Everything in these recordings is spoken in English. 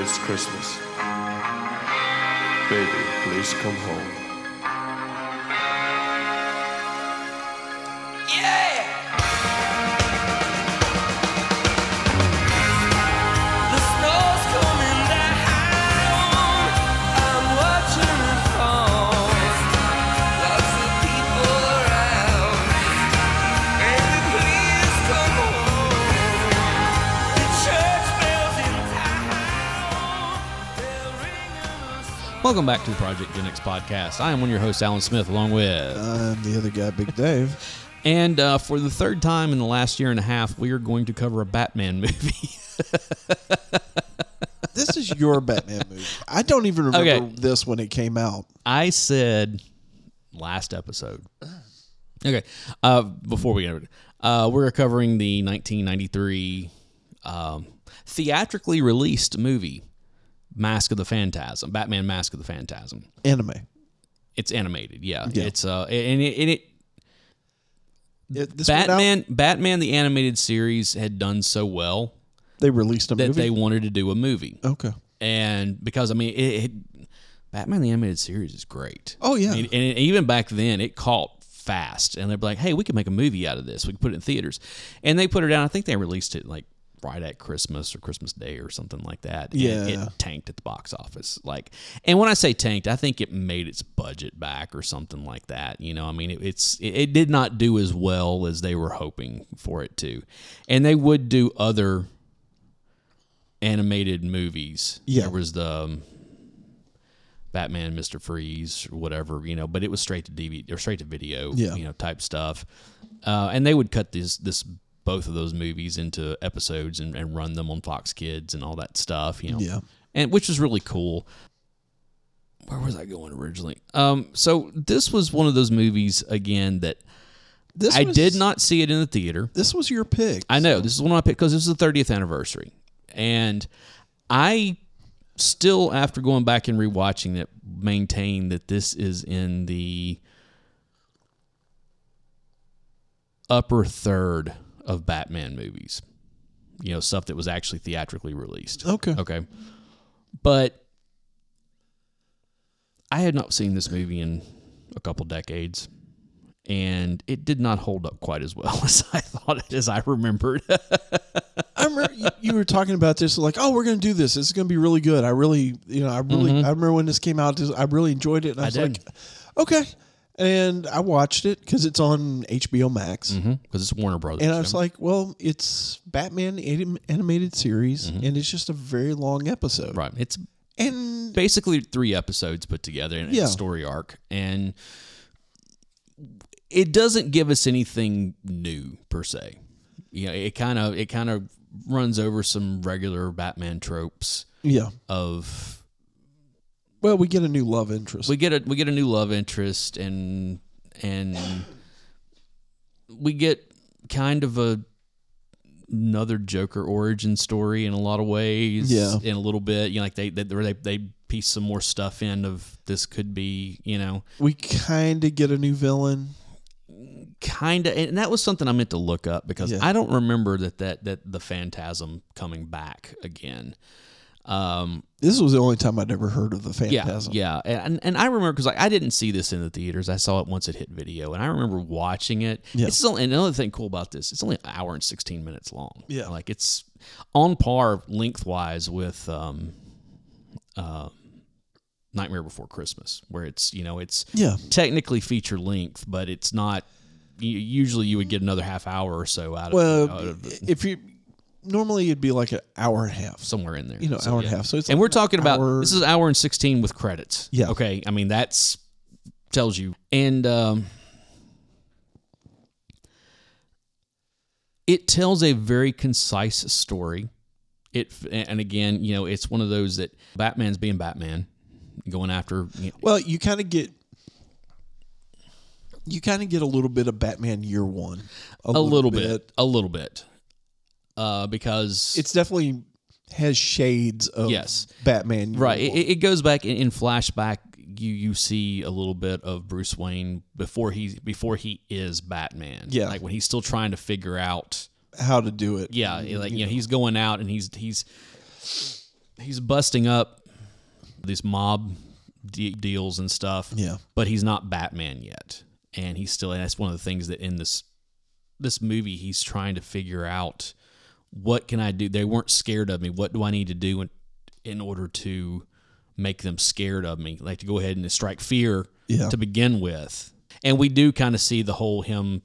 It's Christmas. Baby, please come home. Welcome back to the Project Gen X podcast. I am one of your hosts, Alan Smith, along with. I'm the other guy, Big Dave. and uh, for the third time in the last year and a half, we are going to cover a Batman movie. this is your Batman movie. I don't even remember Okay. this when it came out. I said last episode. Okay. Uh, before we get into it, uh, we're covering the 1993 um, theatrically released movie, Mask of the Phantasm, Batman Mask of the Phantasm. Anime. It's animated, yeah. Yeah. It's uh, and it, and it It- this Batman, Batman the animated series had done so well they released a that movie. they wanted to do a movie, okay. and because I mean, it, it Batman the animated series is great. Oh, yeah. I mean, and even back then, it caught fast, and they're like, "Hey, we can make a movie out of this. We can put it in theaters," and they put it out. I think they released it like right at Christmas or Christmas Day or something like that. and Yeah. it tanked at the box office. Like, and when I say tanked, I think it made its budget back or something like that. You know, I mean, it, it's it, it did not do as well as they were hoping for it to, and they would do other animated movies. Yeah. there was the. Um, Batman, Mister Freeze, or whatever, you know, but it was straight to DVD or straight to video, Yeah. you know, type stuff. Uh, and they would cut this this both of those movies into episodes and, and run them on Fox Kids and all that stuff, you know, Yeah. and which was really cool. Where was I going originally? Um, so this was one of those movies again that This I was- did not see it in the theater. This was your pick. I know this is one of my picks because this is the 30th anniversary, and I still, after going back and rewatching it, maintain that this is in the upper third of Batman movies. You know, stuff that was actually theatrically released. Okay. Okay, but I had not seen this movie in a couple decades. And it did not hold up quite as well as I thought it as I remembered. I remember you, were talking about this, like, oh, we're going to do this. This is going to be really good. I really, you know, I really, I remember when this came out, I really enjoyed it. And I, was Mm-hmm. did. like, okay. And I watched it because it's on HBO Max. because it's Warner Brothers. And I was like, well, it's Batman anim- animated series, and it's just a very long episode. Mm-hmm. right, it's And basically three episodes put together in Yeah. a story arc, and it doesn't give us anything new per se. You know, it kind of it kind of runs over some regular Batman tropes yeah, of well, we get a new love interest. we get a we get a new love interest and and we get kind of a another Joker origin story in a lot of ways. Yeah. in a little bit, you know, like they they they, they piece some more stuff in of this could be, you know, we kind of get a new villain. kind of, and that was something I meant to look up because Yeah. I don't remember that that that the Phantasm coming back again. Um, This was the only time I'd ever heard of the Phantasm. Yeah, yeah, and and I remember because like I didn't see this in the theaters. I saw it once it hit video, and I remember watching it. Yeah. It's only, and another thing cool about this, it's only an hour and sixteen minutes long. Yeah. like it's on par lengthwise with um, uh, Nightmare Before Christmas, where it's you know it's Yeah. technically feature length, but it's not. Usually, you would get another half hour or so out of, Well, out of it, if you normally it'd be like an hour and a half. somewhere in there. You know, hour and a half. So it's and like we're talking about hour- this is an hour and 16 with credits Yeah. okay i mean that's tells you and um it tells a very concise story it and again you know it's one of those that batman's being batman going after you know, Well, you kind of get you kind of get a little bit of Batman Year One. a little bit. a little bit uh because It's definitely has shades of Yes. Batman. Right. It, it goes back in, in flashback. You you see a little bit of Bruce Wayne before he before he is Batman. Yeah. Like when he's still trying to figure out how to do it. Yeah, like you know, he's going out and he's he's he's busting up these mob de- deals and stuff. Yeah. but he's not Batman yet, and he's still. And that's one of the things that in this this movie he's trying to figure out what can I do. They weren't scared of me. What do I need to do in, in order to make them scared of me? Like to go ahead and strike fear Yeah. to begin with. And we do kind of see the whole him,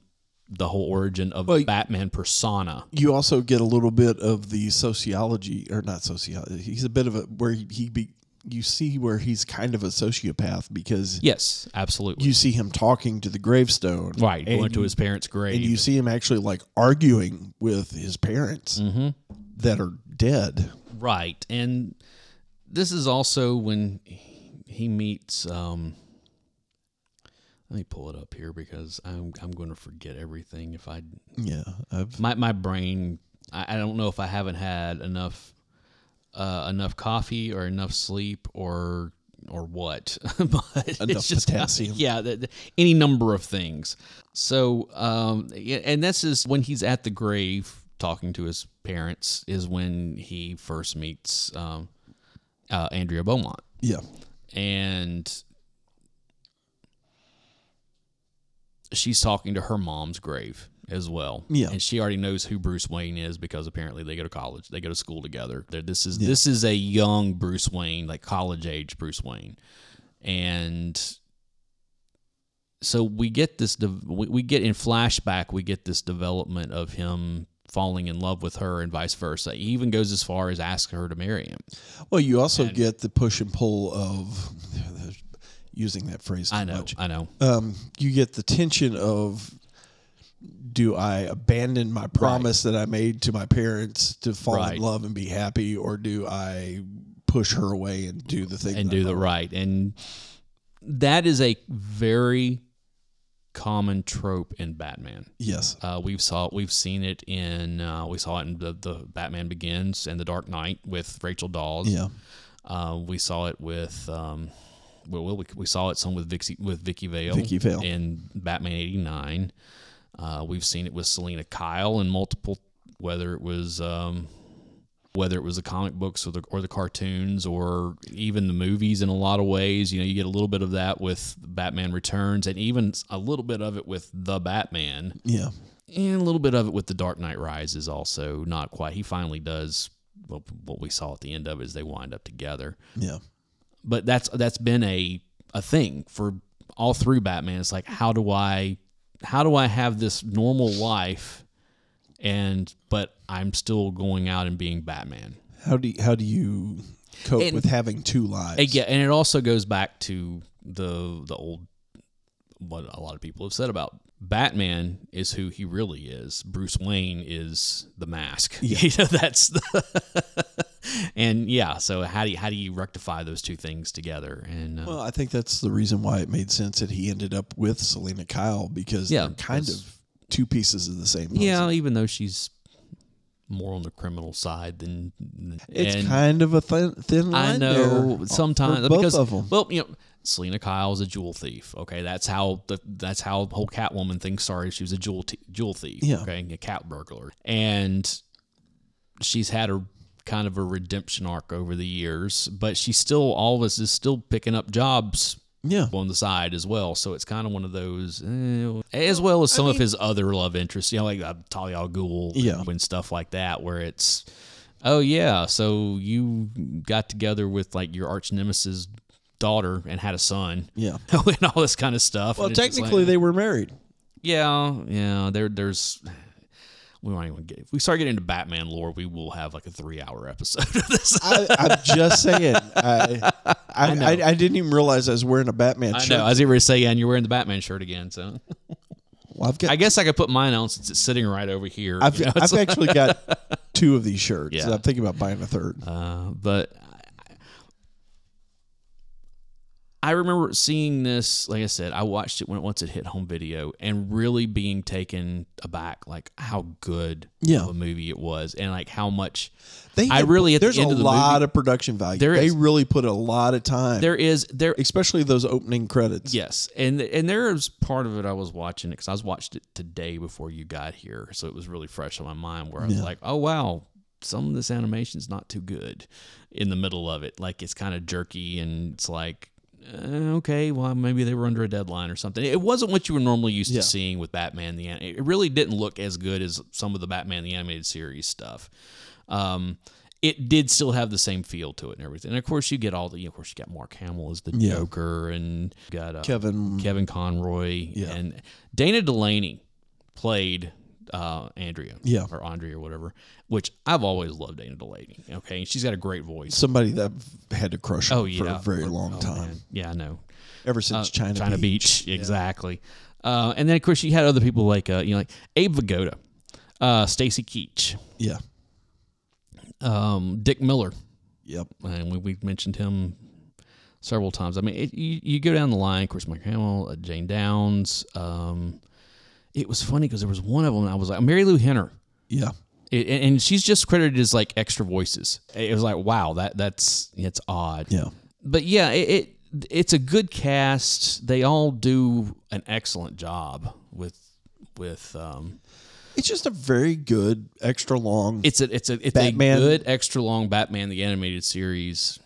the whole origin of Well, Batman persona. You also get a little bit of the sociology, or not sociology. He's a bit of a where he, he be. You see where he's kind of a sociopath because Yes, absolutely. you see him talking to the gravestone, right, going to his parents' grave. and you see him actually like arguing with his parents Mm-hmm. that are dead. Right. And this is also when he meets um let me pull it up here because I'm I'm going to forget everything if I Yeah, I've, my my brain I, I don't know if I haven't had enough uh, enough coffee or enough sleep or or what? But Enough it's just potassium. yeah the, the- any number of things. So um yeah, and this is when he's at the grave talking to his parents is when he first meets um uh, Andrea Beaumont. Yeah, and she's talking to her mom's grave as well. Yeah. and she already knows who Bruce Wayne is because apparently they go to college, they go to school together. They're, this is this is a young Bruce Wayne, like college age Bruce Wayne, and so we get this. de- We we get in flashback. We get this development of him falling in love with her and vice versa. He even goes as far as asking her to marry him. Well, you also get the push and pull of using that phrase. Too I know, Much. I know. Um, you get the tension of do I abandon my promise that I made to my parents to fall Right. in love and be happy, or do I push her away and do the thing and do I the right. And that is a very common trope in Batman. Yes. Uh, we've saw we've seen it in uh, we saw it in the, the Batman Begins and the Dark Knight with Rachel Dawes. Yeah. Uh, we saw it with um, well, we, we saw it some with Vicky with Vicky Vale. Vicky Vale. in Batman '89. Uh, we've seen it with Selina Kyle in multiple, whether it was um, whether it was the comic books or the or the cartoons or even the movies. In a lot of ways, you know, you get a little bit of that with Batman Returns, and even a little bit of it with the Batman Yeah. and a little bit of it with the Dark Knight Rises. Also, not quite. He finally does. Well, what we saw at the end of it is they wind up together Yeah. but that's that's been a a thing for all through Batman. It's like how do I how do I have this normal life and but I'm still going out and being Batman. How do you, how do you cope And- with having two lives? And yeah, and it also goes back to the the old what a lot of people have said about Batman is who he really is. Bruce Wayne is the mask. You know, that's the and yeah. So how do you, how do you rectify those two things together? And uh, Well, I think that's the reason why it made sense that he ended up with Selina Kyle because Yeah, they're kind of two pieces of the same. Puzzle. Yeah, even though she's more on the criminal side than it's kind of a thin, thin line. I know there sometimes for both because of them. well, you know, Selina Kyle is a jewel thief. Okay, that's how the that's how the whole Catwoman thing started. She was a jewel t- jewel thief. Yeah. Okay, a cat burglar, and she's had a kind of a redemption arc over the years, but she still all of us is still picking up jobs Yeah, on the side as well. So it's kind of one of those, eh, as well as some of his other love interests, you know, like uh, Talia al Ghul Yeah. and stuff like that, where it's, oh yeah, so you got together with like your arch nemesis daughter and had a son, yeah. and all this kind of stuff. Well, And it's just technically, like, they were married. yeah, yeah, there, there's. We won't even get. If we start getting into Batman lore, we will have like a three-hour episode of this. I, I'm just saying. I I, know. I, I didn't even realize I was wearing a Batman I shirt. know. I was to say, yeah, and you're wearing the Batman shirt again, so. Well, I've got. I guess I could put mine on since it's sitting right over here. I've, you know, I've actually got two of these shirts. Yeah. I'm thinking about buying a third. Uh, but I remember seeing this. Like I said, I watched it when once it hit home video, and really being taken aback, like how good Yeah. of a movie it was, and like how much They I really at the there's end a of the lot movie- of production value. There they is. really put a lot of time, there is there especially those opening credits. Yes, and and there's part of it I was watching it because I was watched it today before you got here, so it was really fresh on my mind. Where I was Yeah. like, oh wow, some of this animation's not too good. In the middle of it, like it's kind of jerky, and it's like, uh, okay, well maybe they were under a deadline or something. It wasn't what you were normally used Yeah. to seeing with Batman the. An- It really didn't look as good as some of the Batman the animated series stuff. Um, it did still have the same feel to it and everything. And of course, you get all the. Of course, you got Mark Hamill as the Yeah. Joker, and got uh, Kevin. Kevin Conroy Yeah. and Dana Delany played uh, Andrea, Yeah. or Andrea or whatever. Which I've always loved Dana Delany. Okay, she's got a great voice. Somebody that I've had to crush Oh for yeah, a very For- long oh, time, man. Yeah, I know. ever since Uh, China, Beach, exactly. Uh, and then of course you had other people like uh, you know like Abe Vigoda, uh, Stacy Keach, Yeah, um, Dick Miller, yep. and we, we mentioned him several times. I mean, it, you, you go down the line, of course, Mike Hamill, uh, Jane Downs. Um, it was funny because there was one of them. I was like, Marilu Henner, Yeah, it, and she's just credited as like extra voices. It was like, wow, that that's it's odd. yeah. But yeah, it, it it's a good cast. They all do an excellent job with with um. It's just a very good extra long It's a it's a it's Batman- a good extra long Batman the animated series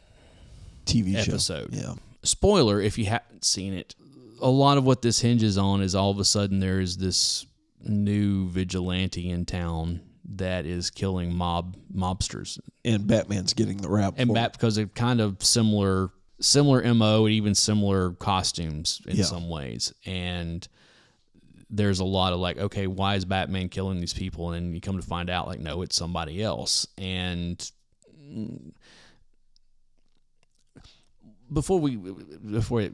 TV show. episode. Yeah, spoiler if you haven't seen it a lot of what this hinges on is all of a sudden there is this new vigilante in town that is killing mob mobsters and Batman's getting the rap. and Bat because they're kind of similar similar mo and even similar costumes in Yeah. some ways and there's a lot of like okay why is batman killing these people and you come to find out like no it's somebody else and before we before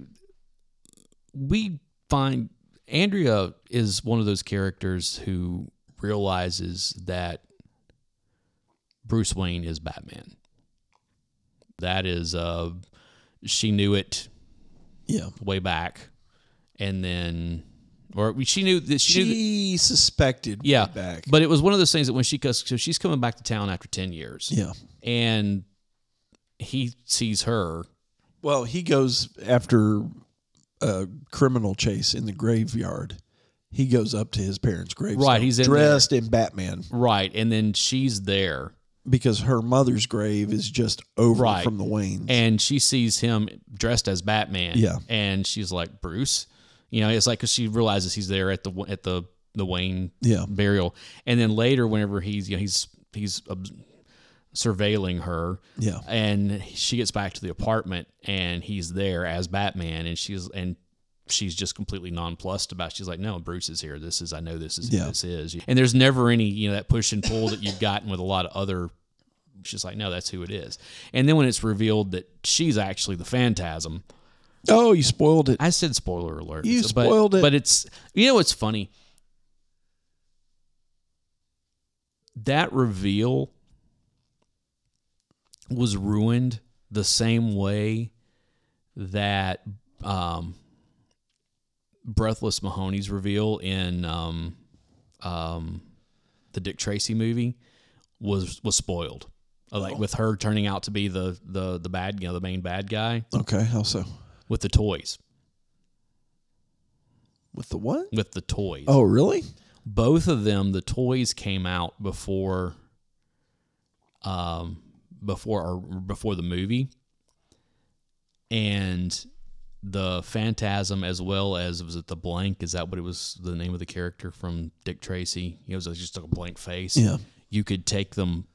we find andrea is one of those characters who realizes that bruce wayne is batman that is uh she knew it yeah. way back and then or she knew that she, knew that, She suspected. way yeah back. but it was one of those things that when she goes so she's coming back to town after 10 years yeah. and he sees her Well, he goes after a criminal chase in the graveyard. He goes up to his parents' grave. Right, he's in dressed in Batman right and then she's there because her mother's grave is just over Right. from the Waynes. and she sees him dressed as Batman. Yeah. and she's like Bruce. You know, it's like because she realizes he's there at the at the the Wayne Yeah. burial, and then later, whenever he's you know he's he's obs- surveilling her, Yeah. and she gets back to the apartment, and he's there as Batman, and she's and she's just completely nonplussed about. It. She's like, "No, Bruce is here. This is I know this is who Yeah. this is." And there's never any you know that push and pull that you've gotten with a lot of other. She's like, "No, that's who it is." And then when it's revealed that she's actually the Phantasm, oh, you spoiled it. I said spoiler alert. You but, spoiled it. But it's you know what's funny? That reveal was ruined the same way that um, Breathless Mahoney's reveal in um, um, the Dick Tracy movie was was spoiled. Uh, Like with her turning out to be the the the bad you know the main bad guy Okay, how so? with the toys With the what? with the toys. Oh, really? both of them the toys came out before um before or before the movie. And the phantasm as well as was it the blank? Is that what it was the name of the character from dick tracy? It was just like a blank face. Yeah. you could take them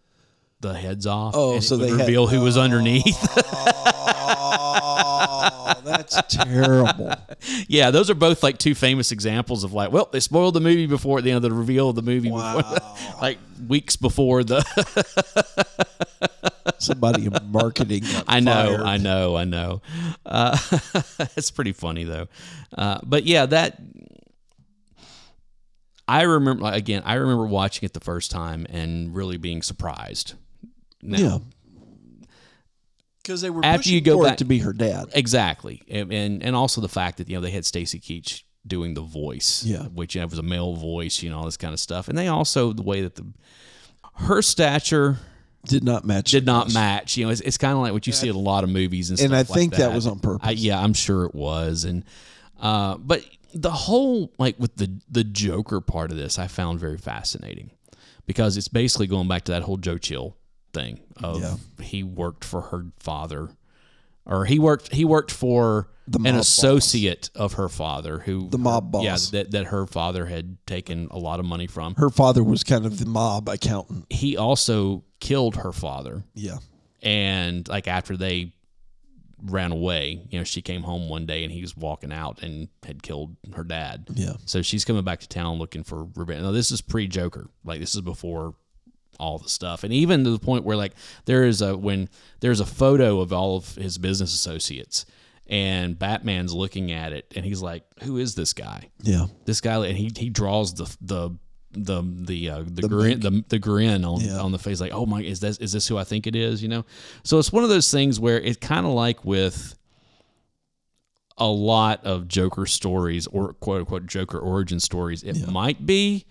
the heads off Oh, and so they had- reveal who was underneath. Oh, that's terrible. yeah those are both like two famous examples of like well they spoiled the movie before the end of the reveal of the movie before. Like weeks before the Somebody in marketing. got I know, fired. I know, I know. Uh, it's pretty funny though. Uh, but yeah, that I remember again. I remember watching it the first time and really being surprised. Now, Yeah. because they were After pushing you go for back- it to be her dad. Exactly, and, and and also the fact that you know they had Stacy Keach doing the voice, Yeah. which you know, was a male voice, you know, all this kind of stuff, and they also the way that the her stature Did not match. did not match. You know, it's, it's kind of like what you see in a lot of movies and, And stuff And I like think that was on purpose. I, yeah, I'm sure it was, and uh, but the whole like with the the Joker part of this, I found very fascinating because it's basically going back to that whole Joe Chill thing of Yeah. he worked for her father, or he worked he worked for The an mob boss. associate of her father who The mob yeah boss. that that her father had taken a lot of money from. Her father was kind of the mob accountant. He also killed her father Yeah. and like after they ran away you know she came home one day and he was walking out and had killed her dad Yeah. so she's coming back to town looking for revenge now this is pre-joker like this is before all the stuff and even to the point where like there is a when there's a photo of all of his business associates and batman's looking at it and he's like who is this guy Yeah. this guy and he he draws the the the the uh, the, grin the, the grin on Yeah. on the face like oh my is this is this who I think it is you know? So it's one of those things where it's kind of like with a lot of Joker stories or quote unquote Joker origin stories it might be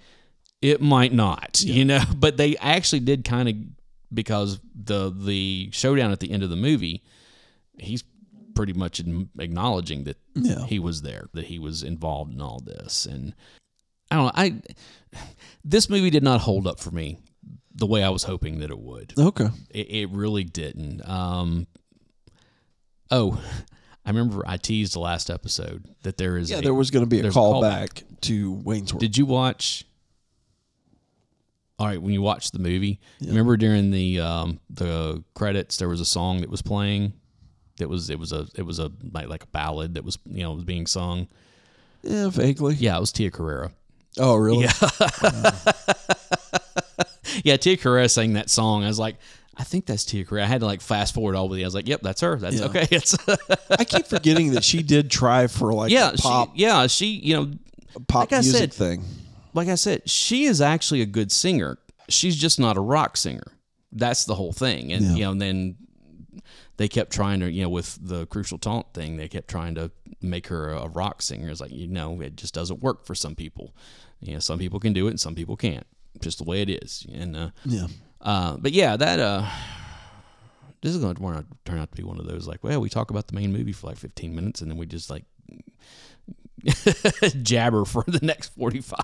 it might not you know? But they actually did kind of because the the showdown at the end of the movie he's pretty much acknowledging that Yeah. he was there, that he was involved in all this, and I don't know. I this movie did not hold up for me the way I was hoping that it would. Okay. It, it really didn't. Um, oh, I remember I teased the last episode that there is. Yeah, a- there was going to be a callback to Wayne's World. Did you watch? All right, when you watched the movie, remember during the um, the credits, there was a song that was playing. That was it was a it was a like, like a ballad that was you know was being sung. yeah, vaguely. Yeah, it was Tia Carrere. Oh, really? Yeah, Yeah, Tia Carrere sang that song. I was like, I think that's Tia Carrere. I had to like fast forward all the way. I was like, Yep, that's her. That's Yeah. okay. It's I keep forgetting that she did try for like yeah, pop she yeah she you know pop like I music said- thing. like I said, she is actually a good singer. She's just not a rock singer. That's the whole thing. And Yeah. you know, and then they kept trying to, you know, with the crucial taunt thing, they kept trying to make her a rock singer. It's like, you know, it just doesn't work for some people. You know, some people can do it and some people can't. Just the way it is. And uh, Yeah. uh, but yeah, that uh, this is going to turn out, to be one of those like, well, we talk about the main movie for like 15 minutes and then we just like jabber for the next 45.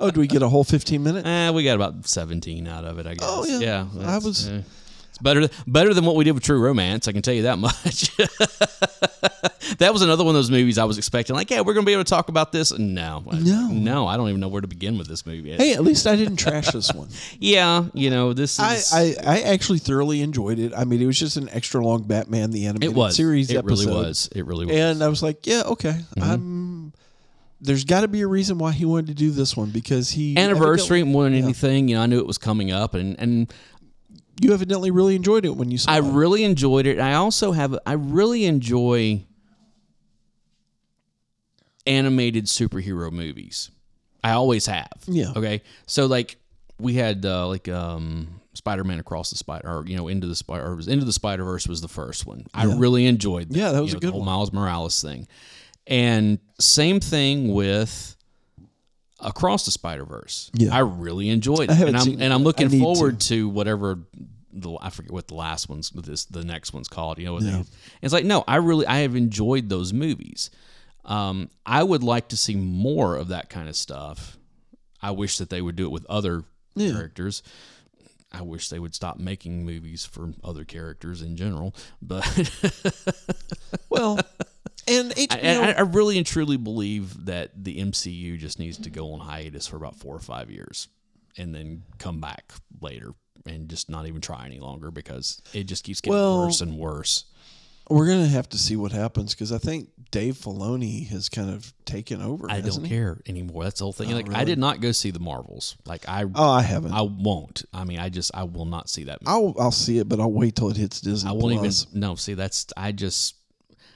Oh, do we get a whole 15 minutes? Eh, we got about 17 out of it, I guess. Oh, yeah. yeah I was- eh, it's better better than what we did with True Romance. I can tell you that much. That was another one of those movies I was expecting. Like, yeah, we're gonna be able to talk about this. No, No. no. I don't even know where to begin with this movie. Hey, at least I didn't trash this one. yeah, you know, this I, is. I, I actually thoroughly enjoyed it. I mean, it was just an extra long Batman the animated it was series It episode. really was. It really was. And I was like, yeah, okay. Mm-hmm. I'm. There's got to be a reason why he wanted to do this one because he Anniversary more than yeah. anything. You know, I knew it was coming up, and and You evidently really enjoyed it when you saw I it. really enjoyed it. I also have I really enjoy animated superhero movies. I always have. Yeah. Okay. So like we had uh, like um Spider-Man Across the Spider or you know Into the Spider, or was Into the Spider Verse was the first one. I really enjoyed that. Yeah, that was you a know, the good whole one. Miles Morales thing. And same thing with Across the Spider Verse. Yeah. I really enjoyed it, I and I'm seen and I'm looking forward to. whatever the I forget what the last one's this the next one's called. You know, Yeah. it's like no, I really I have enjoyed those movies. Um, I would like to see more of that kind of stuff. I wish that they would do it with other Yeah. characters. I wish they would stop making movies for other characters in general, but Well, and it, I, know, I, I really and truly believe that the MCU just needs to go on hiatus for about four or five years and then come back later and just not even try any longer because it just keeps getting Well, worse and worse. We're gonna have to see what happens because I think Dave Filoni has kind of taken over. I don't he? care anymore. That's the whole thing. Oh, like I did not go see the Marvels. Like I, Oh, I haven't. I won't. I mean, I just I will not see that. Movie. I'll I'll see it, but I'll wait till it hits Disney. I won't Plus. even. No, see, that's I just.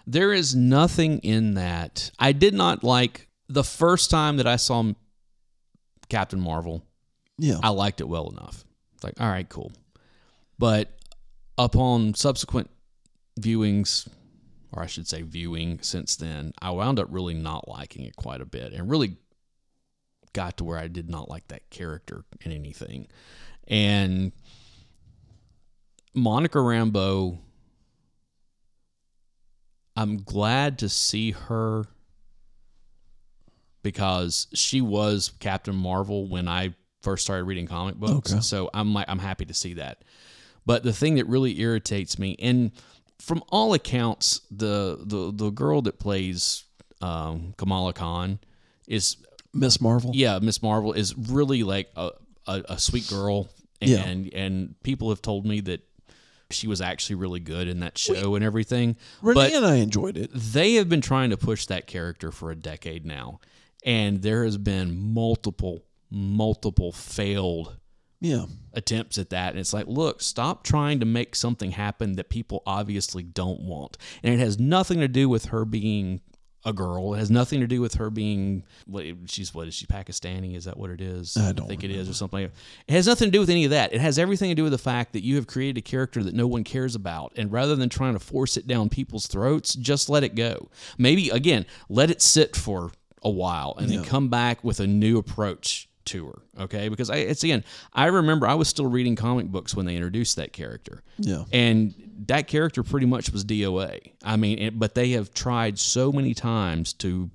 There is nothing in that. I did not like the first time that I saw Captain Marvel. Yeah, I liked it well enough. It's like, all right, cool. But upon subsequent viewings, or I should say viewing since then, I wound up really not liking it quite a bit and really got to where I did not like that character in anything. And Monica Rambeau, I'm glad to see her because she was Captain Marvel when I first started reading comic books. Okay. So I'm like I'm happy to see that. But the thing that really irritates me, and from all accounts, the the the girl that plays um, Kamala Khan is Miss Marvel. yeah, Miss Marvel is really like a, a, a sweet girl, Yeah. and and people have told me that she was actually really good in that show and everything. Renee but and I enjoyed it. they have been trying to push that character for a decade now, and there has been multiple, multiple failed Yeah. attempts at that. And it's like, look, stop trying to make something happen that people obviously don't want. And it has nothing to do with her being a girl. It has nothing to do with her being what she's what is she Pakistani? Is that what it is? I don't think it is or something. It has nothing to do with any of that. It has everything to do with the fact that you have created a character that no one cares about. And rather than trying to force it down people's throats, just let it go. Maybe again, let it sit for a while and then come back with a new approach to her. Okay, because I, it's again, I remember I was still reading comic books when they introduced that character. Yeah. and that character pretty much was DOA. I mean, it, but they have tried so many times to.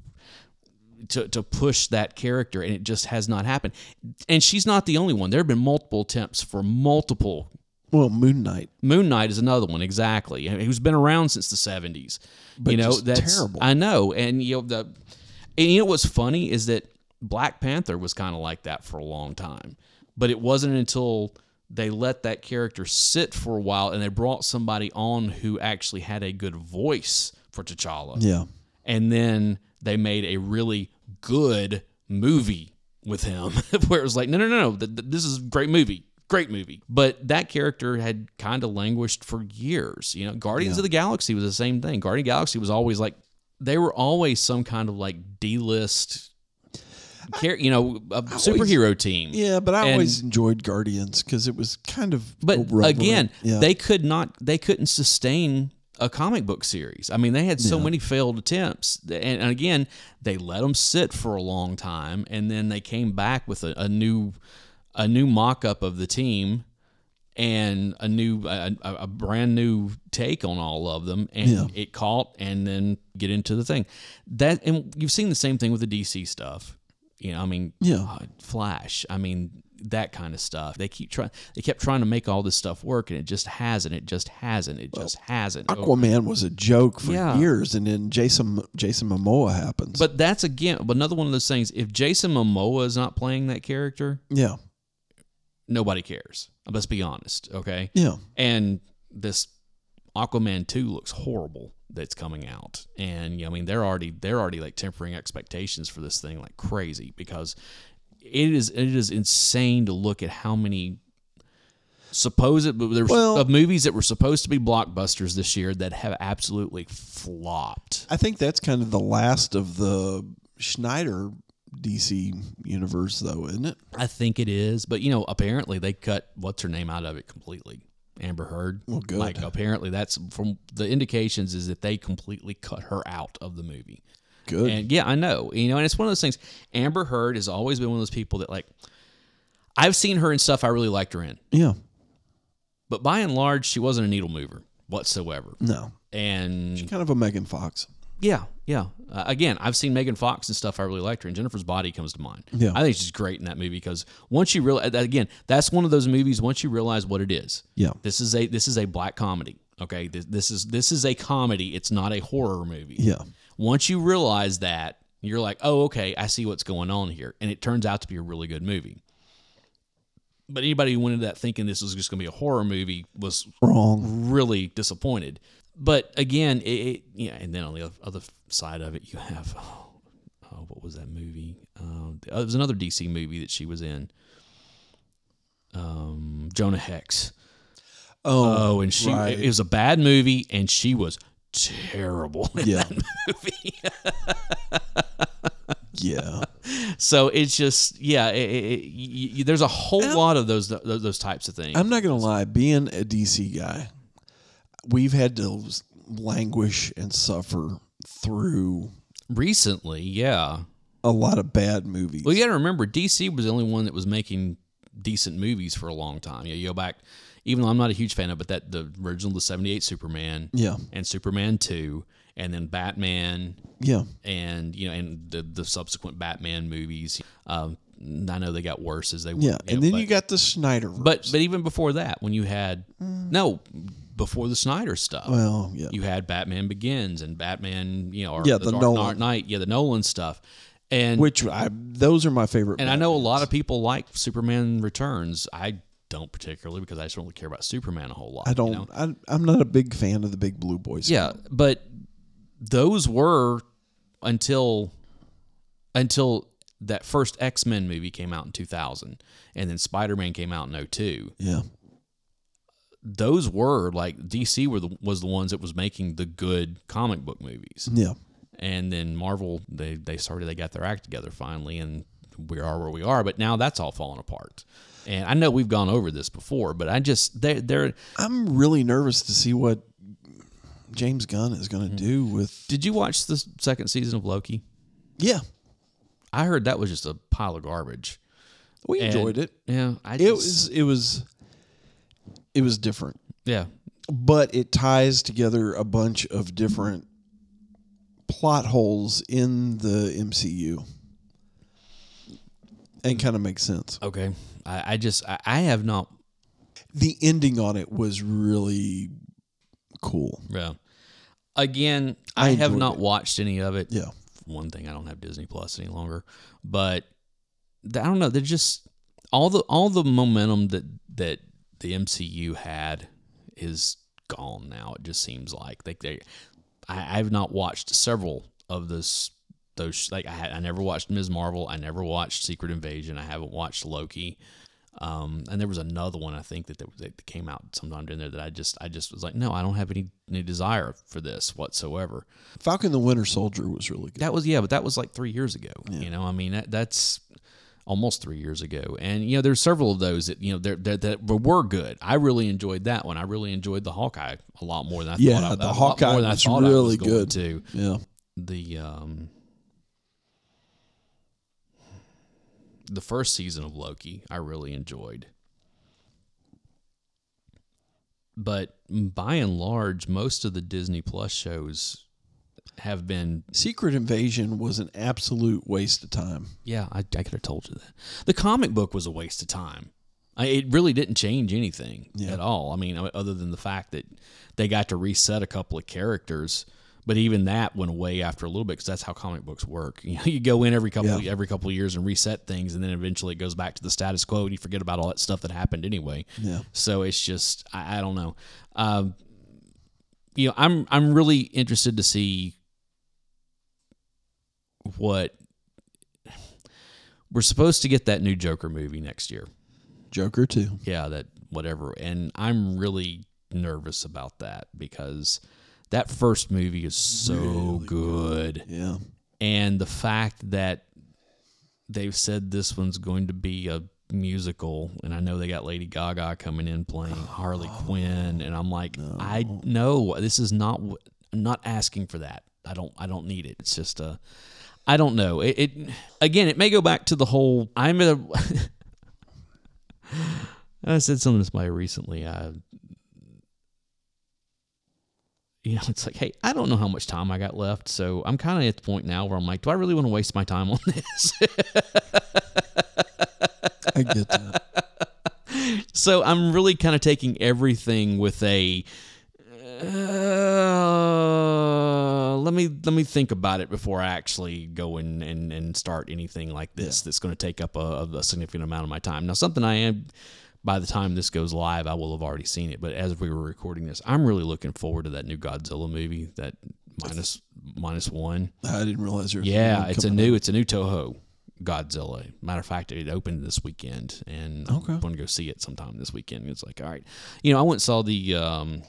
To, to push that character and it just has not happened and she's not the only one there have been multiple attempts for multiple Well, Moon Knight. Moon Knight is another one, exactly. I mean, Who's been around since the seventies. But you know, that's terrible. I know, and you know the, and you know what's funny is that Black Panther was kind of like that for a long time, but it wasn't until they let that character sit for a while and they brought somebody on who actually had a good voice for T'Challa. Yeah. and then they made a really good movie with him where it was like no no no no th- th- this is a great movie great movie. But that character had kind of languished for years you know? Guardians of the galaxy was the same thing. Guardian of the galaxy was always like they were always some kind of like d-list you know a superhero team Yeah, but I And- always enjoyed Guardians because it was kind of. but again, yeah. they could not, they couldn't sustain a comic book series. I mean, they had so many failed attempts, and, and again, they let them sit for a long time, and then they came back with a, a new, a new mock-up of the team, and a new, a, a a brand new take on all of them, and Yeah. it caught, and then get into the thing. That, and you've seen the same thing with the DC stuff. You know, I mean, Yeah. uh, Flash. I mean, that kind of stuff. They keep trying. They kept trying to make all this stuff work, and it just hasn't. It just hasn't. It just hasn't. Aquaman was a joke for Yeah. years, and then Jason Jason Momoa happens. But that's again another one of those things. If Jason Momoa is not playing that character, yeah, nobody cares. Let's be honest, okay? yeah, And this Aquaman two looks horrible. That's coming out, and you know, I mean, they're already they're already like tempering expectations for this thing like crazy because it is it is insane to look at how many supposed but there's Well- of movies that were supposed to be blockbusters this year that have absolutely flopped. I think that's kind of the last of the Snyder DC universe, though, isn't it? I think it is, but you know, apparently they cut what's her name out of it completely. Amber Heard. Well, good. Like apparently that's from the indications is that they completely cut her out of the movie. Good. And yeah, I know. You know, and it's one of those things. Amber Heard has always been one of those people that like I've seen her in stuff I really liked her in. yeah, But by and large, she wasn't a needle mover whatsoever. no, And she's kind of a Megan Fox. yeah, yeah. Uh, again, I've seen Megan Fox and stuff I really liked her, and Jennifer's Body comes to mind. Yeah. I think she's great in that movie because once you realize, again, that's one of those movies. Once you realize what it is, Yeah, this is a this is a black comedy. Okay, this, this is this is a comedy. It's not a horror movie. yeah, Once you realize that, you're like, oh, okay, I see what's going on here, and it turns out to be a really good movie. But anybody who went into that thinking this was just going to be a horror movie was wrong. really disappointed. But again, it, it yeah, and then on the other side of it, you have oh, oh what was that movie? Um, there was another DC movie that she was in. Um, Jonah Hex. Oh, Oh, and she right. it was a bad movie, and she was terrible in Yeah. that movie. yeah, so it's just yeah, it, it, it, y y there's a whole lot of those those, those types of things. I'm not gonna lie. Being a DC guy, we've had to languish and suffer through Recently, yeah. a lot of bad movies. Well, you got to remember, DC was the only one that was making decent movies for a long time. Yeah, you go back, even though I'm not a huge fan of, it, but that the original, the '78 Superman, Yeah. and Superman Two, and then Batman, yeah, and you know, and the the subsequent Batman movies. Um, I know they got worse as they yeah, went. you and know, then but, you got the Snyder. but but even before that, when you had no before the Snyder stuff, well, yeah, you had Batman Begins and Batman, you know, or Yeah, the, the Dark Nolan. Knight, yeah, the Nolan stuff, and which I those are my favorite. and I know a lot of people like Superman Returns. I don't particularly because I just don't really care about Superman a whole lot. I don't. you know? I, I'm not a big fan of the big blue boys. Yeah, but those were until until that first X Men movie came out in 2000, and then Spider Man came out in 02. yeah, Those were like DC were the, was the ones that was making the good comic book movies, yeah. and then Marvel they they started they got their act together finally, and we are where we are. But now that's all falling apart. And I know we've gone over this before, but I just they they're I'm really nervous to see what James Gunn is going to Mm-hmm. do with. Did you watch the second season of Loki? Yeah, I heard that was just a pile of garbage. we And- enjoyed it. Yeah, I It was. It was. It was different, yeah. but it ties together a bunch of different plot holes in the MCU, and kind of makes sense. Okay, I, I just I, I have not. The ending on it was really cool. Yeah. Again, I, I have not it. watched any of it. Yeah. One thing, I don't have Disney Plus any longer, but I don't know. They're just all the all the momentum that that the MCU had is gone now. It just seems like they they. I, I've not watched several of this. Those like I had, I never watched Ms. Marvel. I never watched Secret Invasion. I haven't watched Loki. Um, and there was another one I think that, that that came out sometime during there that I just I just was like, no, I don't have any any desire for this whatsoever. Falcon the Winter Soldier was really good. That was yeah, but that was like three years ago. You know, I mean that, that's almost three years ago, and you know there's several of those that you know they're, they're, that were, good. I really enjoyed that one. I really enjoyed the Hawkeye a lot more than I Yeah, thought. I, the Hawkeye more than I thought I really was going good. too. Yeah. the um the first season of Loki, I really enjoyed. But by and large, most of the Disney Plus shows have been Secret Invasion was an absolute waste of time. Yeah, I, I could have told you that. The comic book was a waste of time. I, it really didn't change anything Yeah. at all. I mean, other than the fact that they got to reset a couple of characters, but even that went away after a little bit because that's how comic books work. You know, you go in every couple Yeah. every couple of years and reset things, and then eventually it goes back to the status quo, and you forget about all that stuff that happened anyway. Yeah. So it's just I, I don't know. Um, you know, I'm I'm really interested to see what we're supposed to get that new Joker movie next year. Joker too. Yeah, that whatever. And I'm really nervous about that because that first movie is so good. Yeah. And the fact that they've said this one's going to be a musical and I know they got Lady Gaga coming in playing Harley Quinn and I'm like I know this is not I'm not asking for that. I don't I don't need it. It's just a I don't know. It, it again, it may go back to the whole I'm a I said something to somebody recently. I, you know, it's like, hey, I don't know how much time I got left, so I'm kind of at the point now where I'm like, do I really want to waste my time on this? I get that. so I'm really kind of taking everything with a. Uh, let me let me think about it before I actually go in and, and start anything like this that's going to take up a, a significant amount of my time. Now, something I am by the time this goes live, I will have already seen it. But as we were recording this, I'm really looking forward to that new Godzilla movie, that minus minus one. I didn't realize there Yeah, it's a new it's a new Toho Godzilla. Matter of fact, it opened this weekend, and Okay. I'm going to go see it sometime this weekend. It's like, all right, you know, I went and saw the. Um,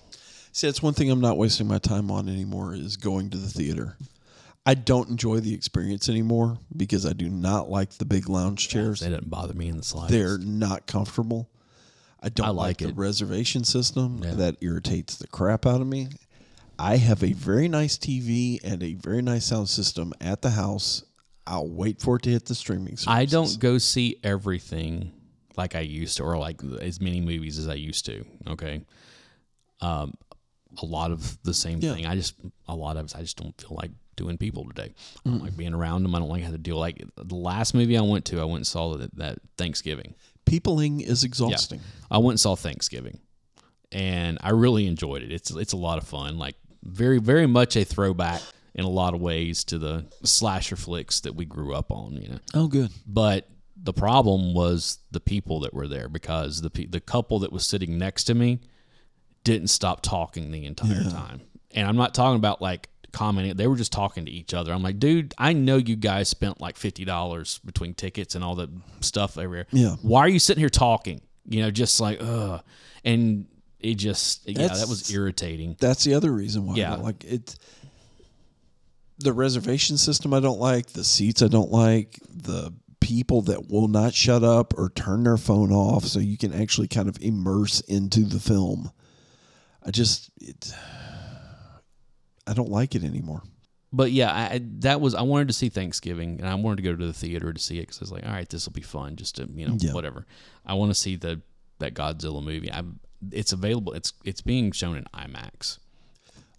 See, that's one thing I'm not wasting my time on anymore is going to the theater. I don't enjoy the experience anymore because I do not like the big lounge chairs. they didn't bother me in the slightest. They're not comfortable. I don't I like, like the reservation system. Yeah. That irritates the crap out of me. I have a very nice TV and a very nice sound system at the house. I'll wait for it to hit the streaming services. I don't go see everything like I used to, or like as many movies as I used to. Okay, um, a lot of the same Yeah. thing. I just a lot of I just don't feel like doing people today. I don't like being around them. I don't like having to deal. Like the last movie I went to, I went and saw that, that Thanksgiving. Peopling is Yeah. exhausting. I went and saw Thanksgiving, and I really enjoyed it. It's it's a lot of fun. Like very very much a throwback in a lot of ways to the slasher flicks that we grew up on. You know. Oh, good. But the problem was the people that were there because the the couple that was sitting next to me didn't stop talking the entire time. And I'm not talking about like commenting; they were just talking to each other. I'm like, dude, I know you guys spent like fifty dollars between tickets and all the stuff everywhere. Yeah. Why are you sitting here talking? You know, just like ugh, and it just yeah, that was irritating. That's the other reason why. Yeah. Like it. The reservation system I don't like. The seats I don't like. The people that will not shut up or turn their phone off, so you can actually kind of immerse into the film. I just it. I don't like it anymore. but yeah, I, that was I wanted to see Thanksgiving, and I wanted to go to the theater to see it because I was like, all right, this will be fun, just to you know Yeah. whatever. I want to see the that Godzilla movie. I it's available. It's it's being shown in IMAX,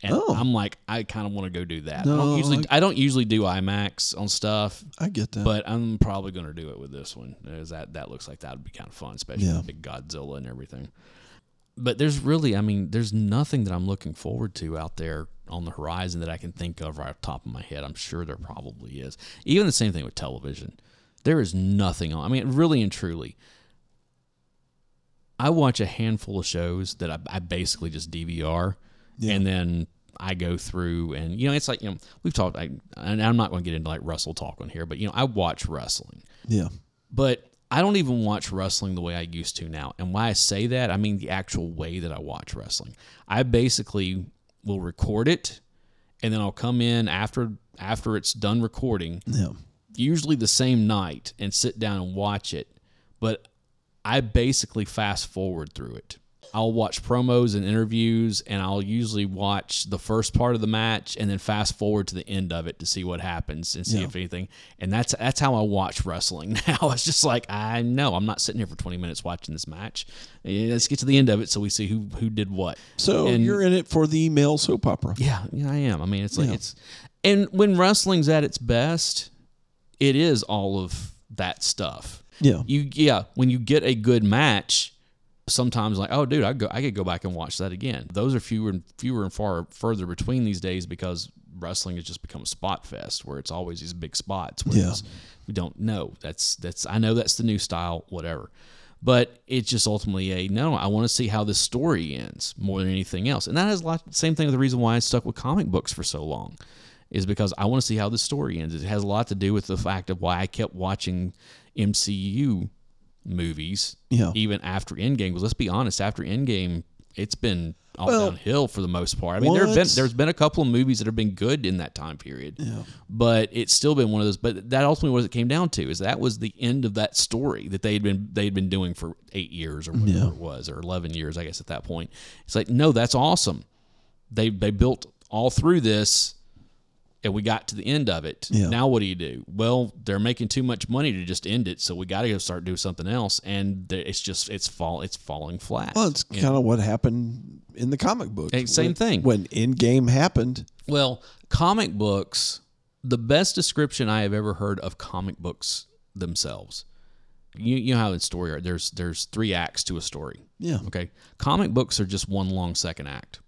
and Oh. I'm like, I kind of want to go do that. I don't usually I- I don't usually do IMAX on stuff. I get that. But I'm probably going to do it with this one. Is that that looks like that would be kind of fun, especially Yeah. with big Godzilla and everything. But there's really, I mean, there's nothing that I'm looking forward to out there on the horizon that I can think of right off the top of my head. I'm sure there probably is. Even the same thing with television. There is nothing on. I mean, really and truly. I watch a handful of shows that I, I basically just DVR, and then I go through and you know it's like you know we've talked. I, and I'm not going to get into like Russell talk on here, but you know I watch wrestling yeah. but I don't even watch wrestling the way I used to now. And why I say that, I mean the actual way that I watch wrestling. I basically will record it and then I'll come in after after it's done recording, Yeah. usually the same night and sit down and watch it. But I basically fast forward through it. I'll watch promos and interviews, and I'll usually watch the first part of the match and then fast forward to the end of it to see what happens and see Yeah. if anything. And that's that's how I watch wrestling now. It's just like I know I'm not sitting here for 20 minutes watching this match. Let's get to the end of it so we see who who did what. So And- you're in it for the male soap opera. yeah, yeah, I am. I mean, it's like Yeah. it's, and when wrestling's at its best, it is all of that stuff. Yeah. You, yeah, when you get a good match, sometimes like, oh, dude, I go, I could go back and watch that again. Those are fewer and fewer and far further between these days because wrestling has just become a spot fest where it's always these big spots. Whereas we don't know. That's that's. I know that's the new style, whatever. But it's just ultimately a no. I want to see how this story ends more than anything else, and that has a lot. Same thing with the reason why I stuck with comic books for so long, is because I want to see how this story ends. It has a lot to do with the fact of why I kept watching MCU movies, Yeah. even after Endgame. Because let's be honest, after Endgame, it's been all Well- downhill for the most part. I mean, there have been there's been a couple of movies that have been good in that time period, but it's still been one of those. But that ultimately what it came down to is that was the end of that story that they had been they had been doing for eight years or whatever it was, or eleven years, I guess at that point. It's like no, that's awesome. They they built all through this. And we got to the end of it. Yeah. Now what do you do? Well, they're making too much money to just end it, so we got to go start doing something else. And it's just it's fall it's falling flat. Well, it's kind of what happened in the comic book. Same When- thing. When Endgame happened, Well, comic books, the best description I have ever heard of comic books themselves. You, you know how in story art there's there's three acts to a story. yeah, Okay. Comic books are just one long second act.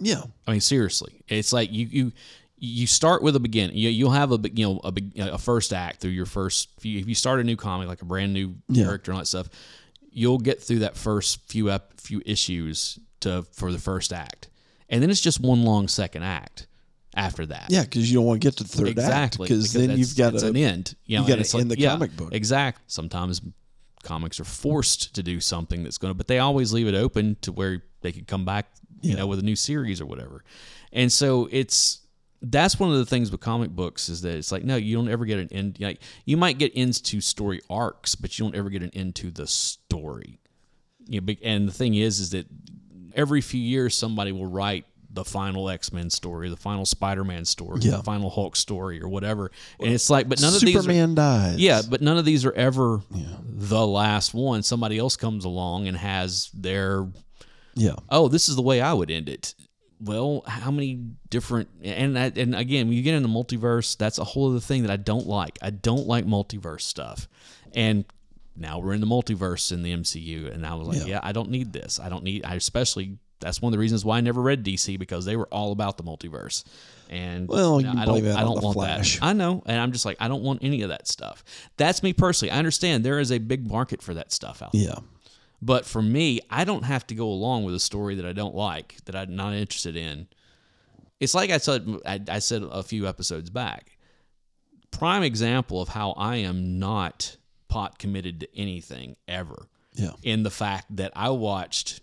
yeah, I mean, seriously, it's like you you you start with a beginning. You, you'll have a you know a, a first act through your first. If you, if you start a new comic, like a brand new Yeah. character and all that stuff, you'll get through that first few ep- few issues to for the first act, and then it's just one long second act after that. yeah, because you don't want to get to the third act exactly because then you've got it's to an end. You know, you gotta and it's like- the yeah, comic book. Exactly. Sometimes comics are forced to do something that's going to, but they always leave it open to where they could come back, you know, with a new series or whatever. And so it's that's one of the things with comic books is that it's like no, you don't ever get an end. Like you might get ends to story arcs, but you don't ever get an end to the story. you know, and the thing is, is that every few years somebody will write the final X Men story, the final Spider Man story, Yeah. the final Hulk story, or whatever. And it's like, but none of these are, Superman dies. yeah, but none of these are ever the last one. Somebody else comes along and has their yeah. oh, this is the way I would end it. Well, how many different and that, and again, when you get into multiverse, that's a whole other thing that I don't like. I don't like multiverse stuff. And now we're in the multiverse in the MCU, and I was like, Yeah. yeah, I don't need this. I don't need. I especially that's one of the reasons why I never read DC because they were all about the multiverse. And Well, no, I don't, I don't want Flash. that. I know, and I'm just like, I don't want any of that stuff. That's me personally. I understand there is a big market for that stuff out there. Yeah. But for me, I don't have to go along with a story that I don't like, that I'm not interested in. It's like I said, I, I said a few episodes back. Prime example of how I am not pot committed to anything ever. Yeah. In the fact that I watched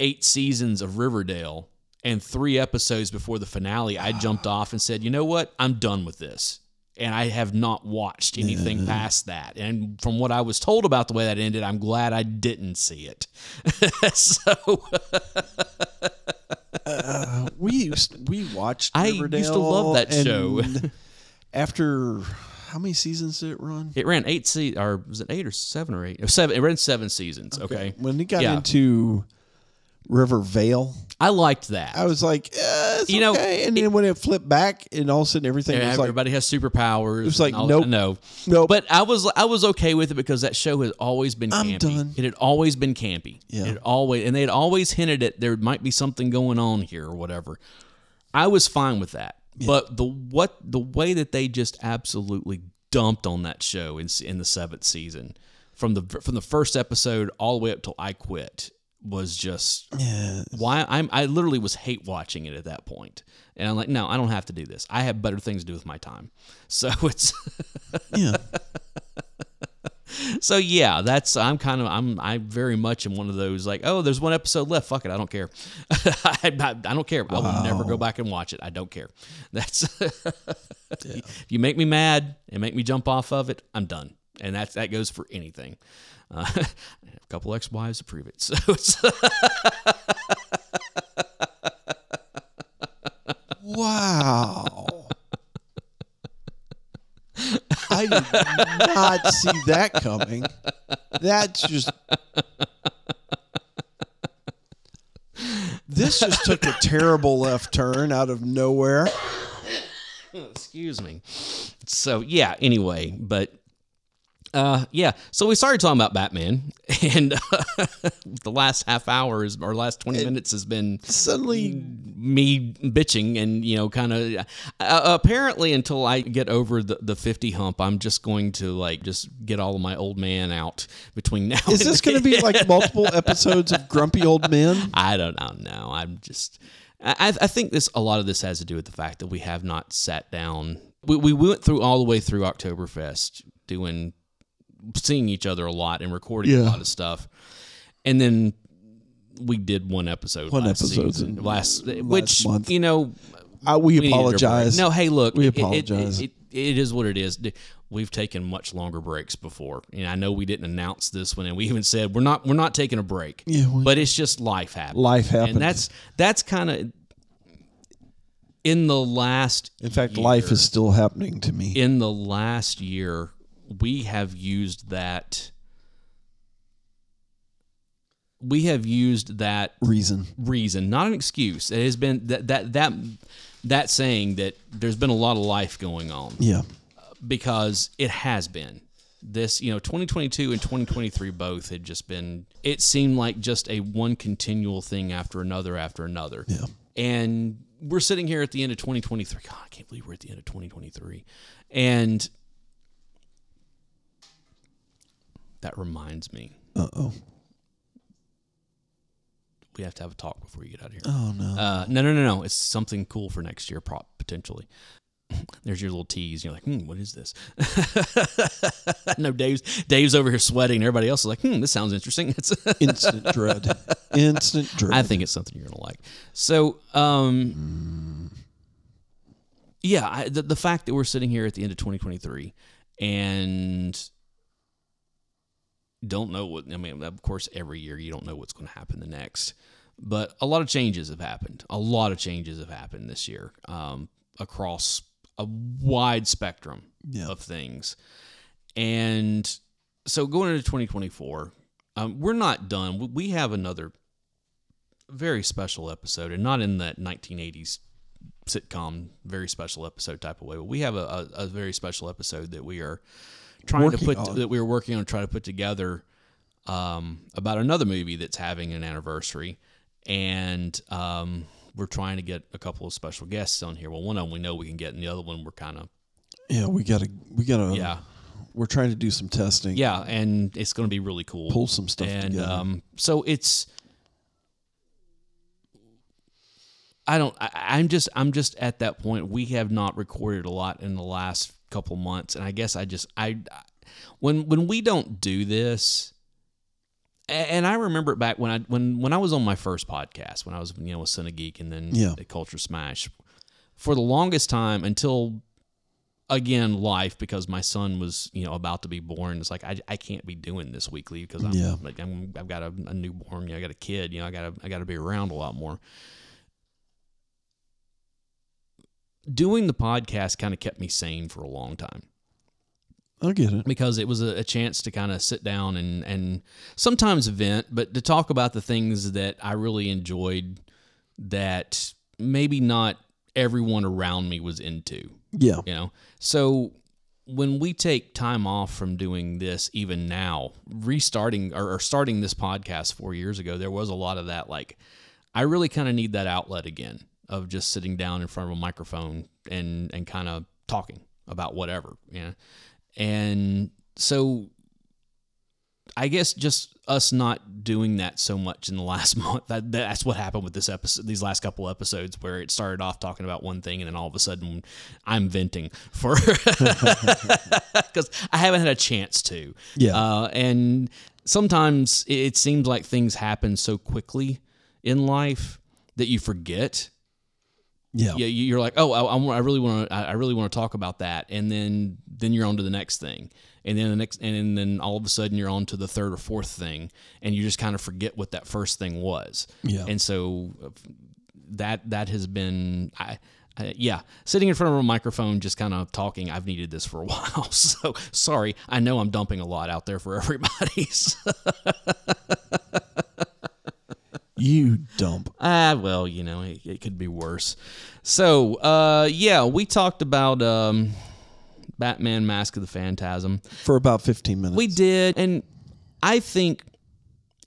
eight seasons of Riverdale and three episodes before the finale, I jumped off and said, you know what? I'm done with this. And I have not watched anything mm-hmm. past that. And from what I was told about the way that ended, I'm glad I didn't see it. so uh, we used we watched. I used to love that show. after how many seasons did it run? it ran eight se- or was it eight or seven or eight? Or seven. It ran seven seasons. Okay. When it got Yeah. into Rivervale, I liked that. I was like, eh, it's You know, okay. and then when it flipped back, and all of a sudden everything was like, Everybody has superpowers. It was like, all, nope. no, Nope. But I was I was okay with it because that show has always been I'm campy. done. It had always been campy. Yeah. It always and they had always hinted at there might be something going on here or whatever. I was fine with that. But the what the way that they just absolutely dumped on that show in in the seventh season from the from the first episode all the way up till I quit was just yeah, why I'm I literally was hate watching it at that point. And I'm like, no, I don't have to do this. I have better things to do with my time. So it's yeah. so yeah, that's I'm kind of I'm I very much am one of those like, oh, there's one episode left. Fuck it, I don't care. I, I, I don't care. I will never go back and watch it. I don't care. That's if you make me mad and make me jump off of it, I'm done. And that's that goes for anything. Uh, a couple ex-wives to prove it. So it's Wow. I did not see that coming. That's just. This just took a terrible left turn out of nowhere. excuse me. So yeah. Anyway, but uh, yeah. So we started talking about Batman, and the last half hour is or last twenty minutes has been Suddenly, me bitching and you know kind of uh, apparently until I get over the, the 50 hump I'm just going to like just get all of my old man out between now is this going to be like multiple episodes of Grumpy Old Men? I don't know I'm just I, I think this a lot of this has to do with the fact that we have not sat down we, we went through all the way through Oktoberfest doing seeing each other a lot and recording a lot of stuff and then we did one episode One last episode last, last which month. you know Uh, we, we needed a break. apologize. No, hey, look, We it- it- apologize. It, it, it is what it is. We've taken much longer breaks before, and I know we didn't announce this one, and we even said we're not we're not taking a break. Yeah, we- but it's just life happens. Life happens. and that's that's kind of in the last. In fact, year- life is still happening to me. in the last year. We have used that. We have used that Reason. reason, not an excuse. It has been that that that that saying that there's been a lot of life going on Yeah. because it has been. This, you know, 2022 and 2023 both had just been it seemed like just a one continual thing after another after another. Yeah. And we're sitting here at the end of 2023. God, I can't believe we're at the end of 2023. And that reminds me, Uh oh. we have to have a talk before you get out of here. Oh no. Uh, no, no, no, no. It's something cool for next year, prop potentially. There's your little tease. You're like, hmm, what is this? no, Dave's Dave's over here sweating. Everybody else is like, hmm, this sounds interesting. It's Instant dread. Instant dread. I think it's something you're gonna like. So, um, yeah, I, the the fact that we're sitting here at the end of 2023 and don't know what I mean. Of course, every year you don't know what's going to happen the next, but a lot of changes have happened. A lot of changes have happened this year um, across a wide spectrum Yeah. of things, and so going into 2024, um, we're not done. We- have another very special episode, and not in that 1980s sitcom very special episode type of way, but we have a, a, a very special episode that we are trying Working to put on. that we were working on trying to put together um, about another movie that's having an anniversary, and um, we're trying to get a couple of special guests on here. Well, one of them we know we can get, and the other one we're kind of Yeah, we gotta we gotta yeah we're trying to do some testing. yeah, and it's going to be really cool. Pull some stuff and together. um, so it's. I don't. I, I'm just. I'm just at that point. We have not recorded a lot in the last couple months, and I guess I just. I, when when we don't do this, and I remember it back when I when when I was on my first podcast when I was you know with Cine Geek and then Yeah. the Culture Smash, for the longest time until again life because my son was you know about to be born it's like i, I can't be doing this weekly because i'm Yeah. like I'm, i've got a, a newborn you know i got a kid you know i gotta i gotta be around a lot more doing the podcast kind of kept me sane for a long time I get it. because it was a, a chance to kind of sit down and and sometimes vent, but to talk about the things that I really enjoyed that maybe not everyone around me was into. Yeah. You know, so when we take time off from doing this, even now, restarting or, or starting this podcast four years ago, there was a lot of that. Like, I really kind of need that outlet again of just sitting down in front of a microphone and and kind of talking about whatever. Yeah, and so I guess just us not doing that so much in the last month. That, that's what happened with this episode, these last couple episodes, where it started off talking about one thing, and then all of a sudden, I'm venting for because I haven't had a chance to. Yeah. uh, and sometimes it it seems like things happen so quickly in life that you forget Yeah. yeah, you- you're like, oh, I, I really want to, I really want to talk about that, and then then you're on to the next thing, and then the next, and then all of a sudden you're on to the third or fourth thing, and you just kind of forget what that first thing was. Yeah. and so uh, that that has been, I, I yeah, sitting in front of a microphone, just kind of talking. I've needed this for a while, so sorry. I know I'm dumping a lot out there for everybody. so- You dump. Ah, well, you know, it, it could be worse. So, uh, yeah, we talked about um, Batman: Mask of the Phantasm. For about 15 minutes. We did, and I think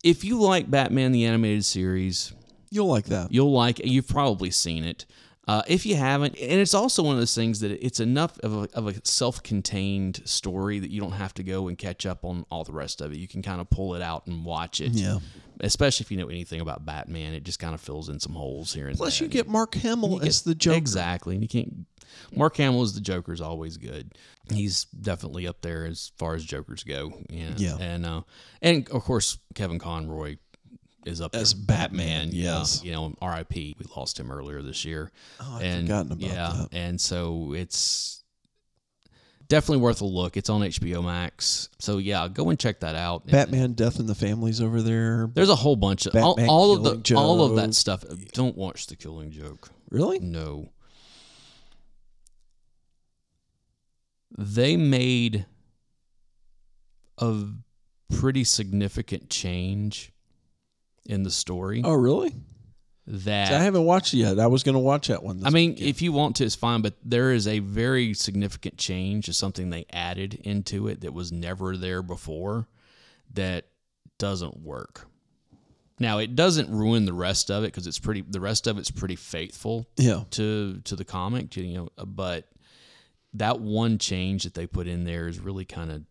if you like Batman the animated series, You'll like that. you'll like. You've probably seen it. Uh, if you haven't, and it's also one of those things that it's enough of a, of a self-contained story that you don't have to go and catch up on all the rest of it. You can kind of pull it out and watch it. Yeah. Especially if you know anything about Batman, it just kind of fills in some holes here and Plus, there. you get Mark Hamill as the Joker. Exactly. And you can't. Mark Hamill as the Joker is always good. He's definitely up there as far as Jokers go. Yeah. Yeah. And uh, and of course Kevin Conroy is up As there. Batman, uh, yes. you know, R.I.P. We lost him earlier this year. Oh, I'd and forgotten about yeah, that. and so it's definitely worth a look. It's on HBO Max. So yeah, go and check that out. And Batman Death in the Family's over there. There's a whole bunch of all, Batman all of the Killing all of that stuff. Don't watch the Killing Joke. Really? No. They made a pretty significant change in the story Oh, really? that See, I haven't watched it yet. I was going to watch that one. I mean, weekend. if you want to, it's fine, but there is a very significant change to something they added into it that was never there before that doesn't work. Now, it doesn't ruin the rest of it because it's pretty. The rest of it's pretty faithful yeah, to to the comic, you know. But that one change that they put in there is really kind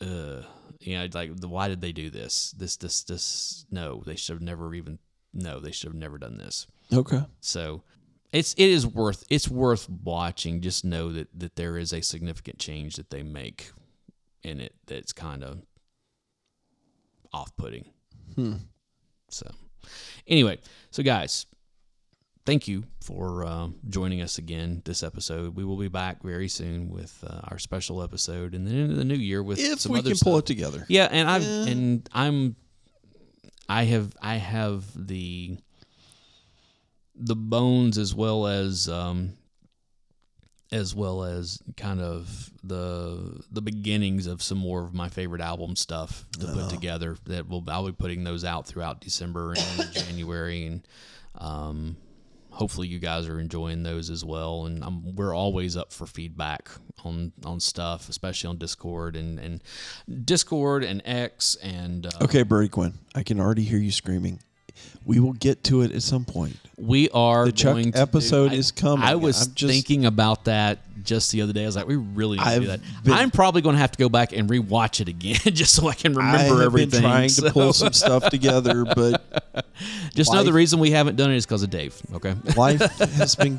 of, uh, you know, like the, why did they do this? This this this no, they should have never even no, they should have never done this. okay, So it's it is worth it's worth watching. Just know that that there is a significant change that they make in it that's kind of off putting. Hmm. So anyway, so guys, thank you for uh, joining us again this episode. We will be back very soon with uh, our special episode, and then into the new year with If some we other can pull it together. Yeah, and I have and I'm I have I have the the bones as well as um as well as kind of the the beginnings of some more of my favorite album stuff to put together that will I'll be putting those out throughout December and January and um hopefully you guys are enjoying those as well and I'm, we're always up for feedback on on stuff especially on discord and and discord and x and uh, Okay, Birdie Quinn, I can already hear you screaming. We will get to it at some point. we are The Chuck going episode do- I- is coming. I was just- thinking about that just the other day. I was like, we really need to do that. been- I'm probably going to have to go back and rewatch it again just so I can remember I everything. been trying So, to pull some stuff together, but just know the reason we haven't done it is because of Dave. Okay. life has been,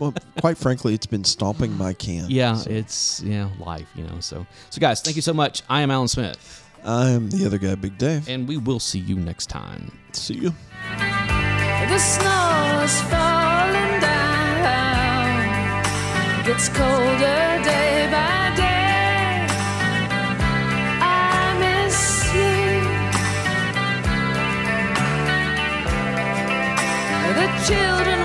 well, quite frankly, it's been stomping my can. Yeah, it's yeah life, you know. So so guys, thank you so much. I am Alan Smith, I'm the other guy, Big Dave. and we will see you next time. See you. The snow is falling down. Gets colder day by day. I miss you. The children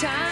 frozen